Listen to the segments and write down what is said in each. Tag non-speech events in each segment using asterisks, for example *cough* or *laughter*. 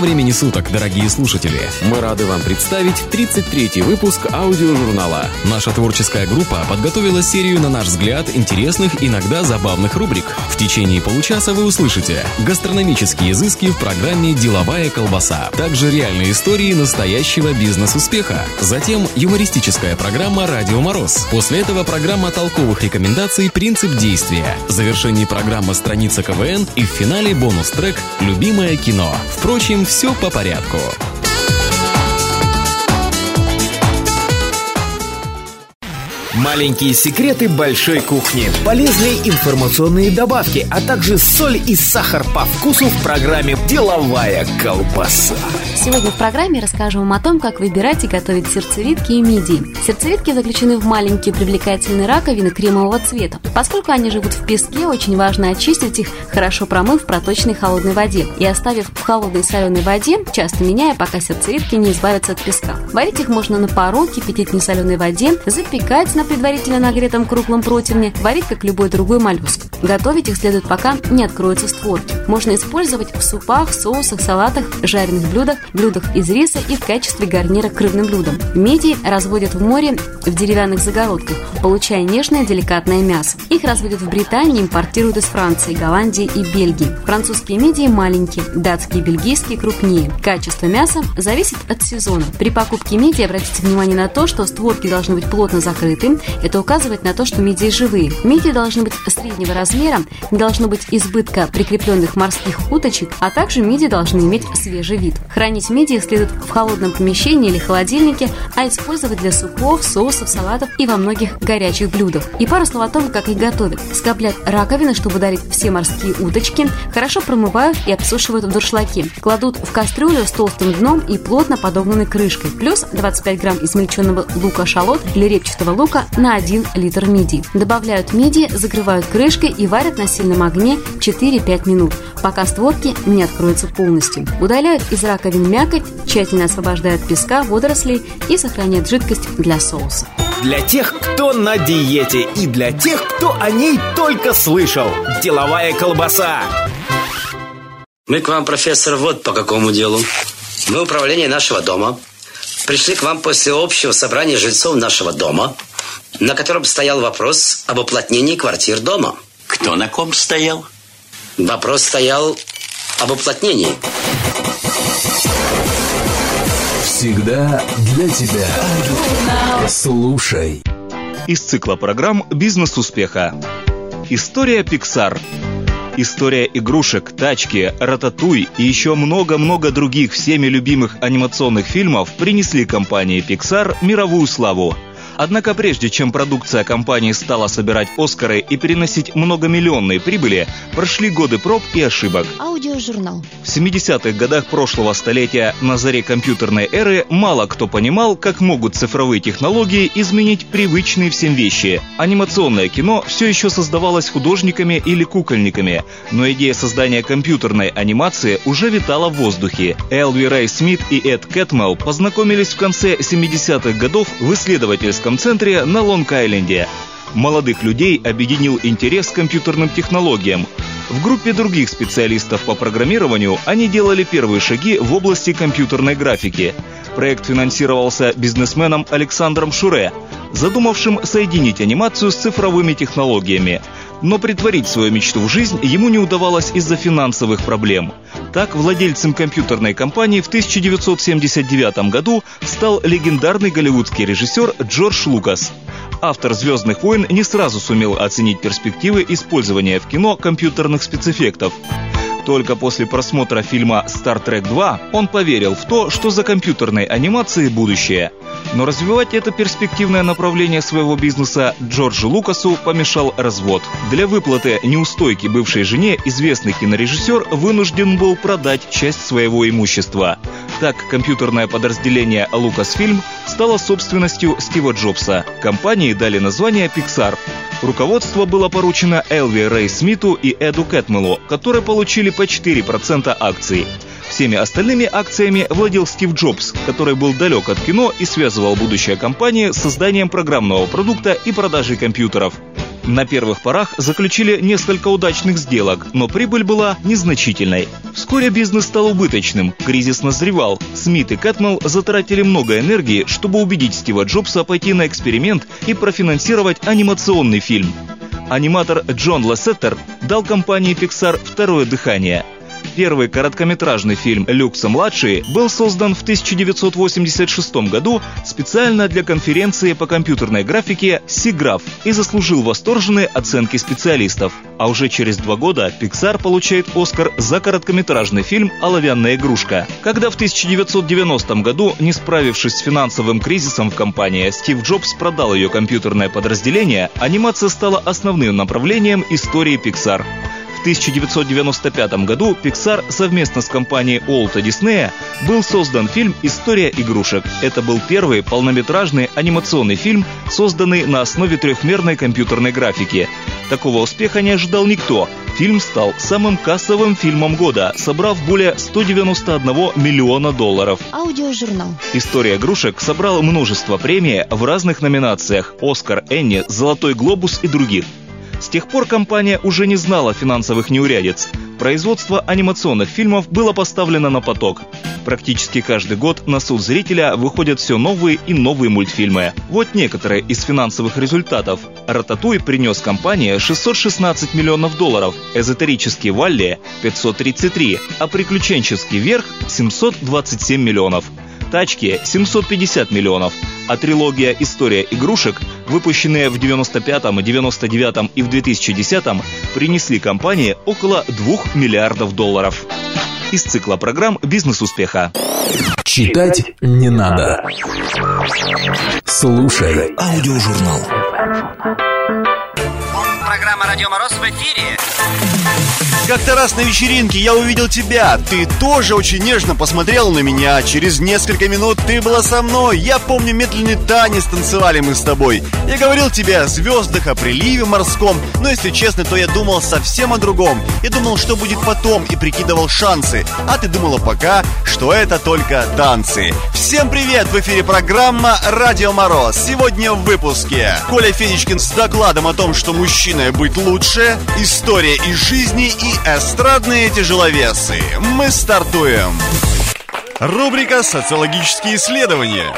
Времени суток, дорогие слушатели! Мы рады вам представить 33-й выпуск аудиожурнала. Наша творческая группа подготовила серию, на наш взгляд, интересных, иногда забавных рубрик. В течение получаса вы услышите гастрономические изыски в программе «Деловая колбаса», также реальные истории настоящего бизнес-успеха, затем юмористическая программа «Радио Мороз». После этого программа толковых рекомендаций «Принцип действия», в завершении программа «Страница КВН» и в финале бонус-трек «Любимое кино». Впрочем, все по порядку. Маленькие секреты большой кухни, полезные информационные добавки, а также соль и сахар по вкусу в программе «Деловая колбаса». Сегодня в программе расскажем вам о том, как выбирать и готовить сердцевидки и мидии. Сердцевидки заключены в маленькие привлекательные раковины кремового цвета. Поскольку они живут в песке, очень важно очистить их, хорошо промыв в проточной холодной воде и оставив в холодной соленой воде, часто меняя, пока сердцевидки не избавятся от песка. Варить их можно на пару, кипятить в несоленой воде, запекать на предварительно нагретом круглом противне, варить как любой другой моллюск. Готовить их следует пока не откроются створки. Можно использовать в супах, соусах, салатах, жареных блюдах, блюдах из риса и в качестве гарнира к рыбным блюдам. Мидии разводят в море в деревянных загородках, получая нежное деликатное мясо. Их разводят в Британии, импортируют из Франции, Голландии и Бельгии. Французские мидии маленькие, датские и бельгийские крупнее. Качество мяса зависит от сезона. При покупке мидии обратите внимание на то, что створки должны быть плотно закрыты, это указывает на то, что мидии живые. Мидии должны быть среднего размера, не должно быть избытка прикрепленных морских уточек, а также мидии должны иметь свежий вид. Хранить мидии следует в холодном помещении или холодильнике, а использовать для супов, соусов, салатов и во многих горячих блюдах. И пару слов о том, как их готовят. Скоплят раковины, чтобы ударить все морские уточки, хорошо промывают и обсушивают в дуршлаге. Кладут в кастрюлю с толстым дном и плотно подогнанной крышкой, плюс 25 грамм измельченного лука-шалот или репчатого лука на 1 литр мидии. Добавляют мидии, закрывают крышкой и варят на сильном огне 4-5 минут, пока створки не откроются полностью. Удаляют из раковин мякоть, тщательно освобождают песка, водорослей и сохраняют жидкость для соуса. Для тех, кто на диете и для тех, кто о ней только слышал. Деловая колбаса. Мы к вам, профессор, вот по какому делу. Мы управление нашего дома. Пришли к вам после общего собрания жильцов нашего дома – на котором стоял вопрос об уплотнении квартир дома. Кто на ком стоял? Вопрос стоял об уплотнении. Всегда для тебя. Слушай. Из цикла программ «Бизнес успеха». История Pixar. История игрушек, тачки, рататуй и еще много-много других всеми любимых анимационных фильмов принесли компании Pixar мировую славу – Однако прежде чем продукция компании стала собирать Оскары и переносить многомиллионные прибыли, прошли годы проб и ошибок. Аудиожурнал. В 70-х годах прошлого столетия на заре компьютерной эры мало кто понимал, как могут цифровые технологии изменить привычные всем вещи. Анимационное кино все еще создавалось художниками или кукольниками, но идея создания компьютерной анимации уже витала в воздухе. Элви Рэй Смит и Эд Кэтмелл познакомились в конце 70-х годов в исследовательском исследовательском центре на Лонг-Айленде. Молодых людей объединил интерес к компьютерным технологиям. В группе других специалистов по программированию они делали первые шаги в области компьютерной графики. Проект финансировался бизнесменом Александром Шуре, задумавшим соединить анимацию с цифровыми технологиями. Но притворить свою мечту в жизнь ему не удавалось из-за финансовых проблем. Так, владельцем компьютерной компании в 1979 году стал легендарный голливудский режиссер Джордж Лукас. Автор «Звездных войн» не сразу сумел оценить перспективы использования в кино компьютерных спецэффектов. Только после просмотра фильма «Star Trek 2» он поверил в то, что за компьютерной анимацией будущее. Но развивать это перспективное направление своего бизнеса Джорджу Лукасу помешал развод. Для выплаты неустойки бывшей жене известный кинорежиссер вынужден был продать часть своего имущества. Так, компьютерное подразделение Lucasfilm стало собственностью Стива Джобса. Компании дали название Pixar. Руководство было поручено Элви Рэй Смиту и Эду Кэтмелу, которые получили по 4% акций. Всеми остальными акциями владел Стив Джобс, который был далек от кино и связывал будущее компании с созданием программного продукта и продажей компьютеров. На первых порах заключили несколько удачных сделок, но прибыль была незначительной. Вскоре бизнес стал убыточным, кризис назревал. Смит и Кэтмелл затратили много энергии, чтобы убедить Стива Джобса пойти на эксперимент и профинансировать анимационный фильм. Аниматор Джон Лассеттер дал компании Pixar второе дыхание – Первый короткометражный фильм «Люкса-младший» был создан в 1986 году специально для конференции по компьютерной графике «Сиграф» и заслужил восторженные оценки специалистов. А уже через два года Pixar получает «Оскар» за короткометражный фильм «Оловянная игрушка». Когда в 1990 году, не справившись с финансовым кризисом в компании, Стив Джобс продал ее компьютерное подразделение, анимация стала основным направлением истории Pixar. В 1995 году Pixar совместно с компанией Уолта Диснея был создан фильм «История игрушек». Это был первый полнометражный анимационный фильм, созданный на основе трехмерной компьютерной графики. Такого успеха не ожидал никто. Фильм стал самым кассовым фильмом года, собрав более 191 миллиона долларов. Аудиожурнал. История игрушек собрал множество премий в разных номинациях «Оскар», «Энни», «Золотой глобус» и других. С тех пор компания уже не знала финансовых неурядиц. Производство анимационных фильмов было поставлено на поток. Практически каждый год на суд зрителя выходят все новые и новые мультфильмы. Вот некоторые из финансовых результатов. «Рататуй» принес компании 616 миллионов долларов, «Эзотерический Валли» – 533, а «Приключенческий Верх» – 727 миллионов. «Тачки» – 750 миллионов, а трилогия «История игрушек», выпущенные в 95-м, 99-м и в 2010-м, принесли компании около 2 миллиардов долларов. Из цикла программ «Бизнес успеха». Читать не надо. Слушай аудиожурнал. Программа «Радио Мороз» в эфире. Как-то раз на вечеринке я увидел тебя. Ты тоже очень нежно посмотрел на меня. Через несколько минут ты была со мной. Я помню, медленный танец танцевали мы с тобой. Я говорил тебе о звездах, о приливе морском. Но если честно, то я думал совсем о другом. Я думал, что будет потом и прикидывал шансы. А ты думала пока, что это только танцы. Всем привет! В эфире программа «Радио Мороз». Сегодня в выпуске Коля Федичкин с докладом о том, что мужчиной быть лучше, история из жизни и эстрадные тяжеловесы. Мы стартуем. Рубрика «Социологические исследования».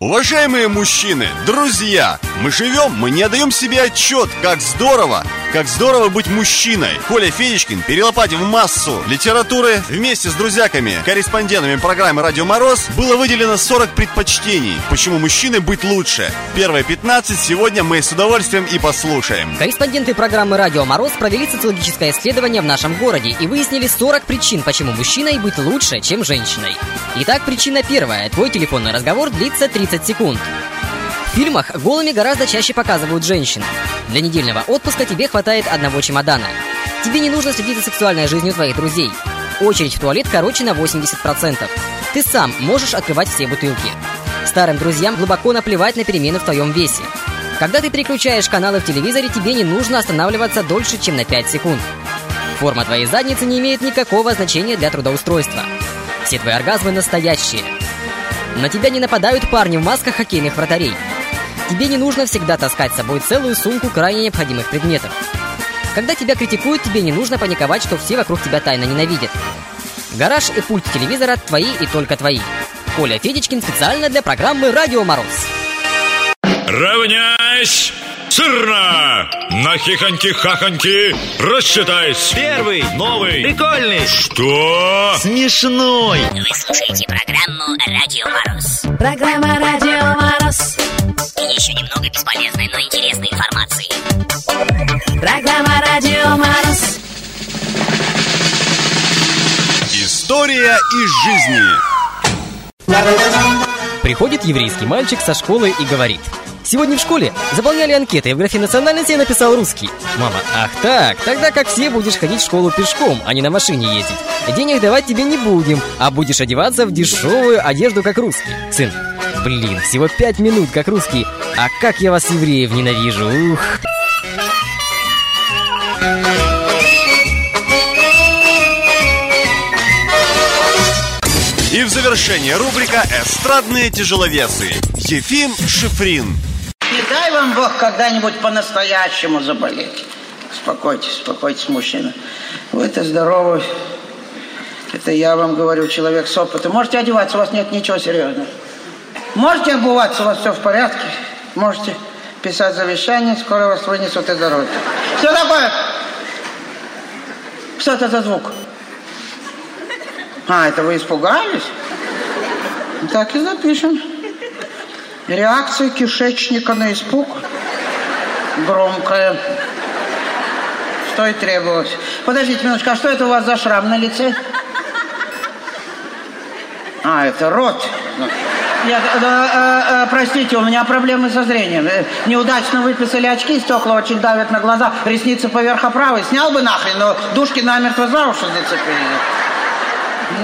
Уважаемые мужчины, друзья, мы живем, мы не отдаем себе отчет, как здорово, как здорово быть мужчиной. Коля Федичкин перелопатив массу литературы вместе с друзьяками, корреспондентами программы «Радио Мороз» было выделено 40 предпочтений, почему мужчины быть лучше. Первые 15 сегодня мы с удовольствием и послушаем. Корреспонденты программы «Радио Мороз» провели социологическое исследование в нашем городе и выяснили 40 причин, почему мужчиной быть лучше, чем женщиной. Итак, причина первая. Твой телефонный разговор длится 30 30 секунд. В фильмах голыми гораздо чаще показывают женщин. Для недельного отпуска тебе хватает одного чемодана. Тебе не нужно следить за сексуальной жизнью твоих друзей. Очередь в туалет короче на 80%. Ты сам можешь открывать все бутылки. Старым друзьям глубоко наплевать на перемены в твоем весе. Когда ты переключаешь каналы в телевизоре, тебе не нужно останавливаться дольше, чем на 5 секунд. Форма твоей задницы не имеет никакого значения для трудоустройства. Все твои оргазмы настоящие – на тебя не нападают парни в масках хоккейных вратарей. Тебе не нужно всегда таскать с собой целую сумку крайне необходимых предметов. Когда тебя критикуют, тебе не нужно паниковать, что все вокруг тебя тайно ненавидят. Гараж и пульт телевизора твои и только твои. Коля Федичкин специально для программы «Радио Мороз». Равняйсь! Сырно! На хихоньки-хахоньки рассчитайся! Первый, новый, прикольный! Что? Смешной! Вы слушаете программу «Радио Мороз». Программа «Радио Мороз». И еще немного бесполезной, но интересной информации. Программа «Радио Мороз». История из жизни. Приходит еврейский мальчик со школы и говорит – Сегодня в школе заполняли анкеты, и в графе национальности я написал русский. Мама, ах так, тогда как все будешь ходить в школу пешком, а не на машине ездить. Денег давать тебе не будем, а будешь одеваться в дешевую одежду, как русский. Сын, блин, всего пять минут, как русский, а как я вас, евреев, ненавижу, ух. И в завершение рубрика «Эстрадные тяжеловесы». Ефим Шифрин. не дай вам Бог когда-нибудь по-настоящему заболеть. Успокойтесь, успокойтесь, мужчина. Вы-то здоровый. Это я вам говорю, человек с опытом. Можете одеваться, у вас нет ничего серьезного. Можете обуваться, у вас все в порядке. Можете писать завещание, скоро вас вынесут из дороги. Что такое? Что это за звук? А, это вы испугались? Так и запишем. Реакция кишечника на испуг громкая. Что и требовалось. Подождите минуточку, а что это у вас за шрам на лице? А, это рот. Нет, э, э, э, простите, у меня проблемы со зрением. Э, Неудачно выписали очки, стекла очень давят на глаза, ресницы поверх оправы. Снял бы нахрен, но душки намертво за уши зацепили.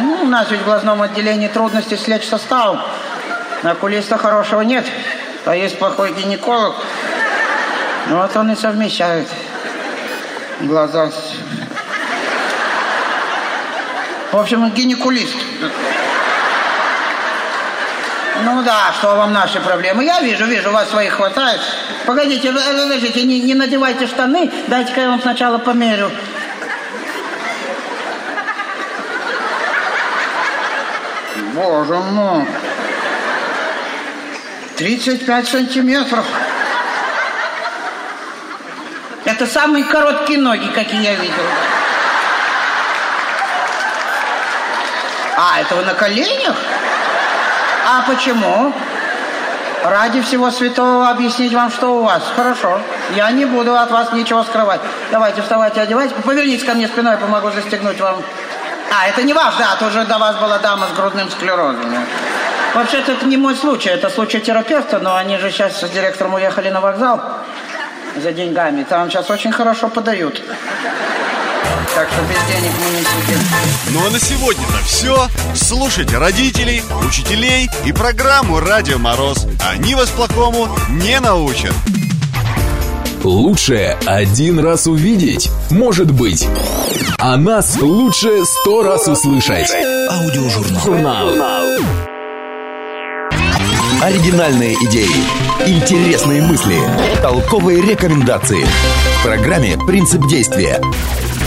Ну, у нас ведь в глазном отделении трудности с лечь-составом. Окулиста хорошего нет, а есть плохой гинеколог. Ну, вот он и совмещает глаза. с- В общем, он гинекулист. Ну да, что вам наши проблемы? Я вижу, вижу, у вас своих хватает. Погодите, э, подождите, не, не надевайте штаны. Дайте-ка я вам сначала померю. Боже мой. 35 сантиметров. Это самые короткие ноги, какие я видел. А, это вы на коленях? А почему? Ради всего святого объяснить вам, что у вас. Хорошо. Я не буду от вас ничего скрывать. Давайте, вставайте, одевайте. Повернитесь ко мне спиной, помогу застегнуть вам. А, это не ваш, да, тут уже до вас была дама с грудным склерозом. Вообще-то это не мой случай, это случай терапевта, но они же сейчас с директором уехали на вокзал за деньгами. Там сейчас очень хорошо подают. Так что без денег мы не сидим. Ну а на сегодня-то все. Слушайте родителей, учителей и программу «Радио Мороз». Они вас плохому не научат. Лучше один раз увидеть, может быть. А нас лучше сто раз услышать. Аудиожурнал. Журнал. Оригинальные идеи, интересные мысли, толковые рекомендации. Программе «Принцип действия».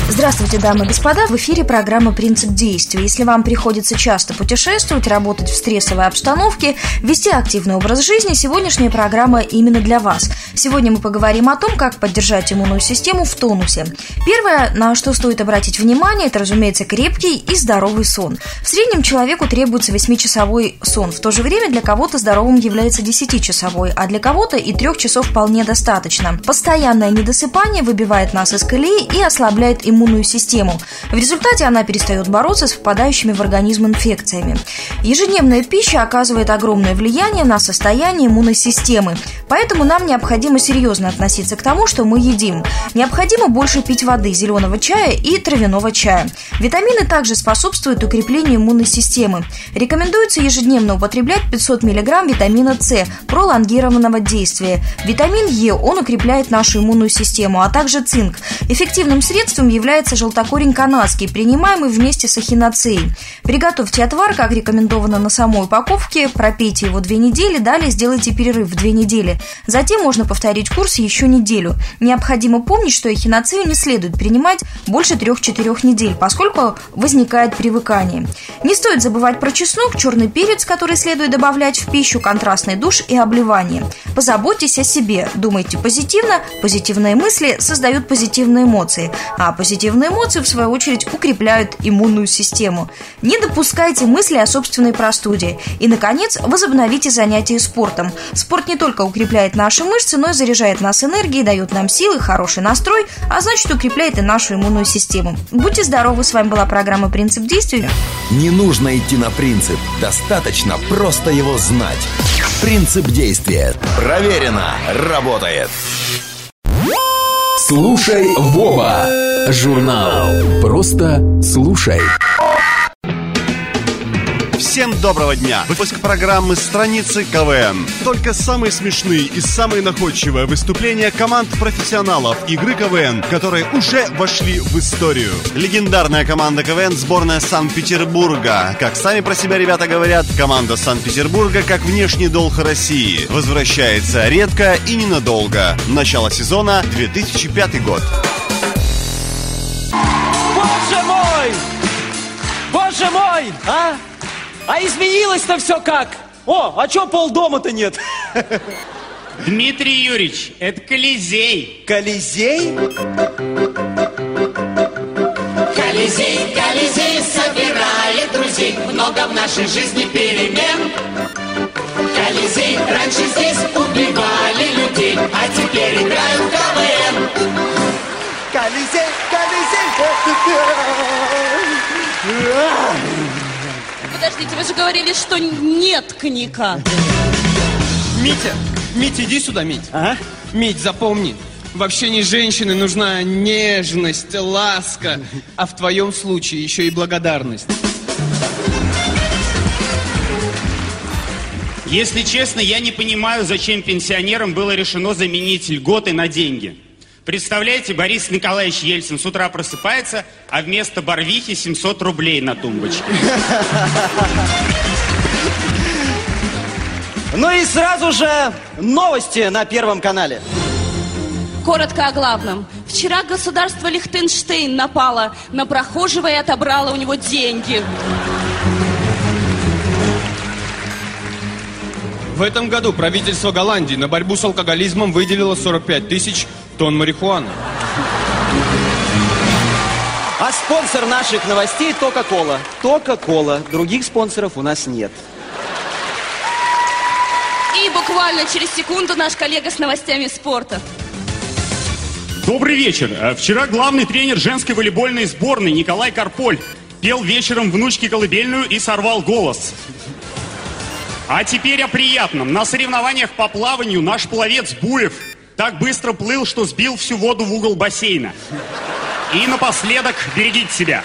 Здравствуйте, дамы и господа. В эфире программа «Принцип действия». Если вам приходится часто путешествовать, работать в стрессовой обстановке, вести активный образ жизни, сегодняшняя программа именно для вас. Сегодня мы поговорим о том, как поддержать иммунную систему в тонусе. Первое, на что стоит обратить внимание, это, разумеется, крепкий и здоровый сон. В среднем человеку требуется 8-часовой сон. В то же время для кого-то здоровым является 10-часовой, а для кого-то и 3 часов вполне достаточно. Постоянное недосыпание выбивает нас из колеи и ослабляет иммунную систему. В результате она перестает бороться с попадающими в организм инфекциями. Ежедневная пища оказывает огромное влияние на состояние иммунной системы, поэтому нам необходимо серьезно относиться к тому, что мы едим. Необходимо больше пить воды, зеленого чая и травяного чая. Витамины также способствуют укреплению иммунной системы. Рекомендуется ежедневно употреблять 500 мг витамина С пролонгированного действия. Витамин Е, он укрепляет нашу иммунную систему, а также цинк. Эффективным средством является желтокорень канадский, принимаемый вместе с эхиноцеей. Приготовьте отвар, как рекомендовано на самой упаковке, пропейте его две недели, далее сделайте перерыв в две недели. Затем можно повторить курс еще неделю. Необходимо помнить, что эхиноцею не следует принимать больше 3-4 недель, поскольку возникает привыкание. Не стоит забывать про чеснок, черный перец, который следует добавлять в пищу, контрастный душ и обливание. Позаботьтесь о себе, думайте позитивно, позитивные мысли создают позитивные эмоции, а позитивные эмоции, в свою очередь, укрепляют иммунную систему. Не допускайте мысли о собственной простуде. И, наконец, возобновите занятия спортом. Спорт не только укрепляет наши мышцы, но и заряжает нас энергией, дает нам силы, хороший настрой, а значит укрепляет и нашу иммунную систему. Будьте здоровы, с вами была программа «Принцип действия». Не нужно идти на принцип, достаточно просто его знать. Принцип действия. Проверено. Работает. Слушай, Вова. Журнал. Просто слушай. Всем доброго дня! Выпуск программы «Страницы КВН». Только самые смешные и самые находчивые выступления команд профессионалов игры КВН, которые уже вошли в историю. Легендарная команда КВН сборная Санкт-Петербурга. Как сами про себя ребята говорят, команда Санкт-Петербурга как внешний долг России. Возвращается редко и ненадолго. Начало сезона 2005 год. Боже мой! Боже мой! А? А изменилось-то все как? О, а чё полдома-то нет? Дмитрий Юрьевич, это Колизей. Колизей? Колизей, Колизей собирает друзей Много в нашей жизни перемен Колизей, раньше здесь убивали людей А теперь играют в КВН Колизей, Колизей! Подождите, вы же говорили, что нет коньяка. Митя, Митя, иди сюда, Мить. А? Мить, запомни, в общении женщины нужна нежность, ласка, а в твоем случае еще и благодарность. Если честно, я не понимаю, зачем пенсионерам было решено заменить льготы на деньги. Представляете, Борис Николаевич Ельцин с утра просыпается, а вместо барвихи 700 рублей на тумбочке. Ну и сразу же новости на Первом канале. Коротко о главном. Вчера государство Лихтенштейн напало на прохожего и отобрало у него деньги. В этом году правительство Голландии на борьбу с алкоголизмом выделило 45 тысяч тонн марихуаны. А спонсор наших новостей Тока-Кола. Тока-Кола. Других спонсоров у нас нет. И буквально через секунду наш коллега с новостями спорта. Добрый вечер. Э, Вчера главный тренер женской волейбольной сборной Николай Карполь пел вечером внучке колыбельную и сорвал голос. А теперь о приятном. На соревнованиях по плаванию наш пловец Буев так быстро плыл, что сбил всю воду в угол бассейна. И напоследок берегите себя.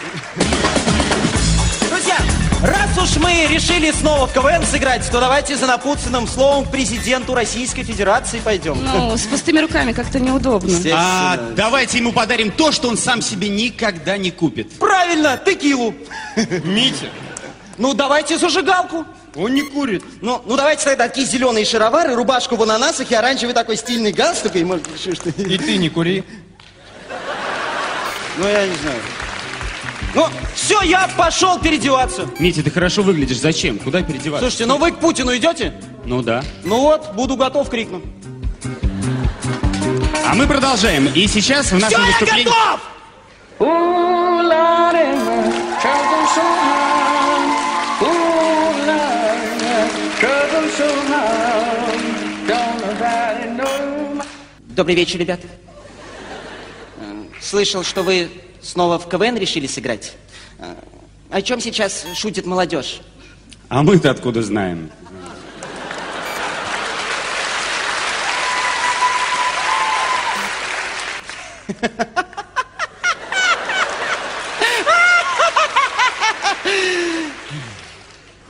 Друзья, раз уж мы решили снова в КВН сыграть, то давайте за напутственным словом к президенту Российской Федерации пойдем. Ну, с пустыми руками как-то неудобно. А давайте ему подарим то, что он сам себе никогда не купит. Правильно, текилу. Митя. Ну, давайте зажигалку. Он не курит. Ну, ну давайте тогда такие зеленые шаровары, рубашку в ананасах и оранжевый такой стильный галстук. И, может, что, что... И ты не кури. Ну, я не знаю. Ну, все, я пошел переодеваться. Митя, ты хорошо выглядишь. Зачем? Куда переодеваться? Слушайте, ну вы к Путину идете? Ну да. Ну вот, буду готов, крикну. А мы продолжаем. И сейчас в нашем Все, выступлении... я готов! Добрый вечер, ребят. Э, Слышал, что вы снова в КВН решили сыграть. Э, О чем сейчас шутит молодежь? А мы-то откуда знаем?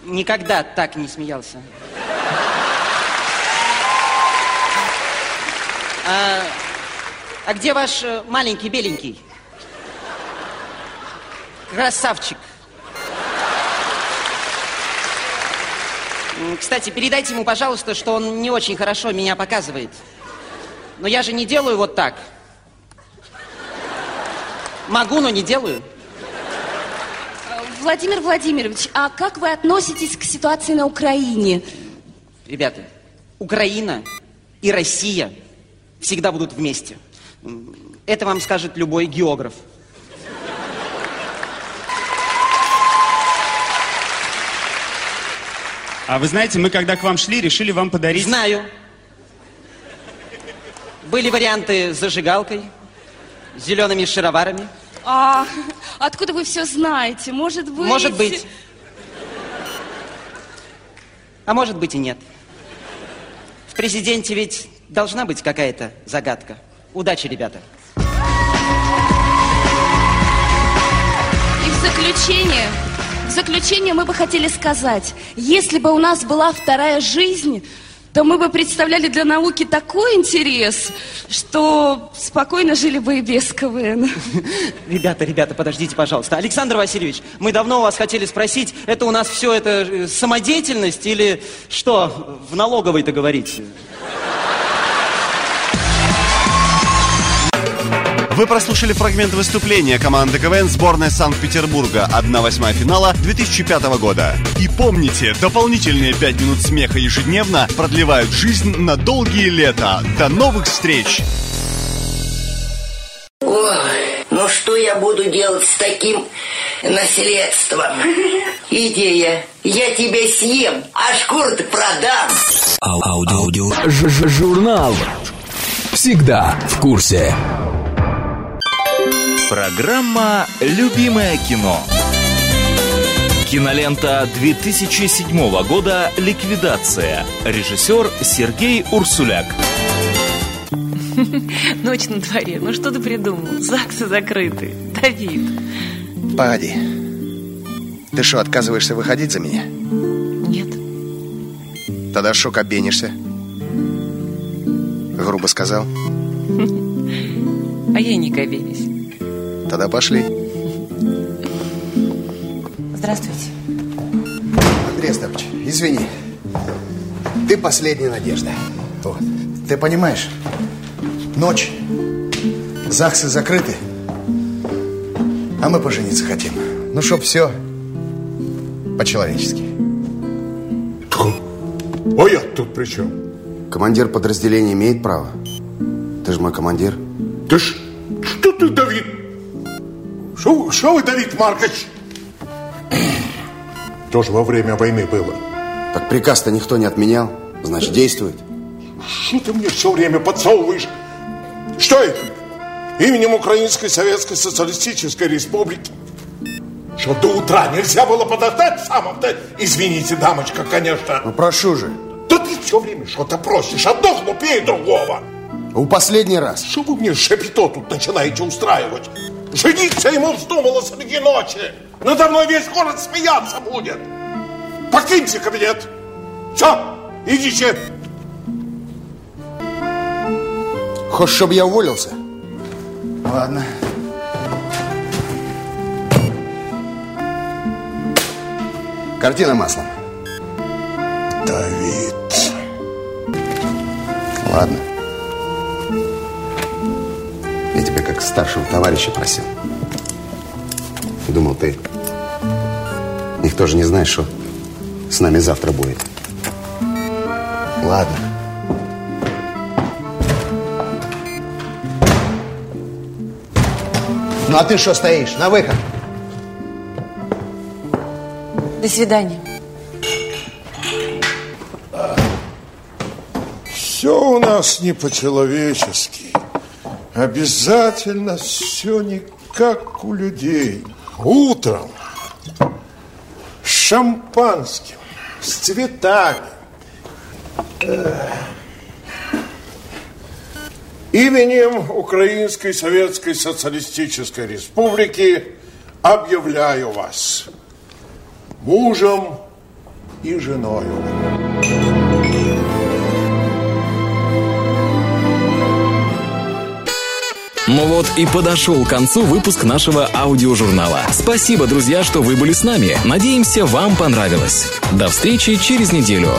Никогда так не смеялся. А, а где ваш э, маленький беленький? Красавчик. Кстати, передайте ему, пожалуйста, что он не очень хорошо меня показывает. Но я же не делаю вот так. Могу, но не делаю. Владимир Владимирович, а как вы относитесь к ситуации на Украине? Ребята, Украина и Россия всегда будут вместе. Это вам скажет любой географ. А вы знаете, мы когда к вам шли, решили вам подарить... Знаю. Были варианты с зажигалкой, с зелеными шароварами. А откуда вы все знаете? Может быть... Может быть. А может быть и нет. В президенте ведь должна быть какая-то загадка. Удачи, ребята. И в заключение, в заключение мы бы хотели сказать, если бы у нас была вторая жизнь, то мы бы представляли для науки такой интерес, что спокойно жили бы и без КВН. *laughs* Ребята, ребята, подождите, пожалуйста. Александр Васильевич, мы давно у вас хотели спросить, это у нас все это э, самодеятельность или что в налоговой-то говорить? Вы прослушали фрагмент выступления команды КВН сборной Санкт-Петербурга 1-8 финала 2005 года. И помните, дополнительные 5 минут смеха ежедневно продлевают жизнь на долгие лета. До новых встреч! Ой, ну что я буду делать с таким наследством? Идея. Я тебя съем, а шкуру-то продам. Аудио. Ж- ж- Журнал. Всегда в курсе. Программа «Любимое кино». Кинолента 2007 года «Ликвидация». Режиссер Сергей Урсуляк. *laughs* Ночь на дворе. Ну что ты придумал? ЗАГСы закрыты. Давид. Погоди. Ты что, отказываешься выходить за меня? Нет. Тогда шо кабенишься? Грубо сказал. *laughs* А я не кабенись. Тогда пошли. Здравствуйте. Андрей Остапович, извини. Ты последняя надежда. Вот. Ты понимаешь? Ночь. ЗАГСы закрыты. А мы пожениться хотим. Ну, чтоб все по-человечески. А я тут при чем? Командир подразделения имеет право. Ты же мой командир. Да ш- что ты, Давид? Что что вы, Давид Маркович? Тоже во время войны было. Так приказ-то никто не отменял. Значит, действует. Что ты мне все время подсовываешь? Что это? Именем Украинской Советской Социалистической Республики? Что до утра нельзя было подождать в самом-то? Извините, дамочка, конечно. Ну, прошу же. Да ты все время что-то просишь. Одно глупее другого. У последний раз. Что вы мне шапито тут начинаете устраивать? Жениться ему вздумало среди ночи. Надо мной весь город смеяться будет. Покиньте кабинет. Все, идите. Хочешь, чтобы я уволился? Ладно. Картина маслом. Давид. Ладно. Как старшего товарища просил. Думал, ты никто же не знает, что с нами завтра будет. Ладно. Ну а ты что стоишь? На выход. До свидания. Все у нас не по-человечески. Обязательно все не как у людей. Утром с шампанским, с цветами. Именем Украинской Советской Социалистической Республики объявляю вас мужем и женою. Ну вот и подошел к концу выпуск нашего аудиожурнала. Спасибо, друзья, что вы были с нами. Надеемся, вам понравилось. До встречи через неделю.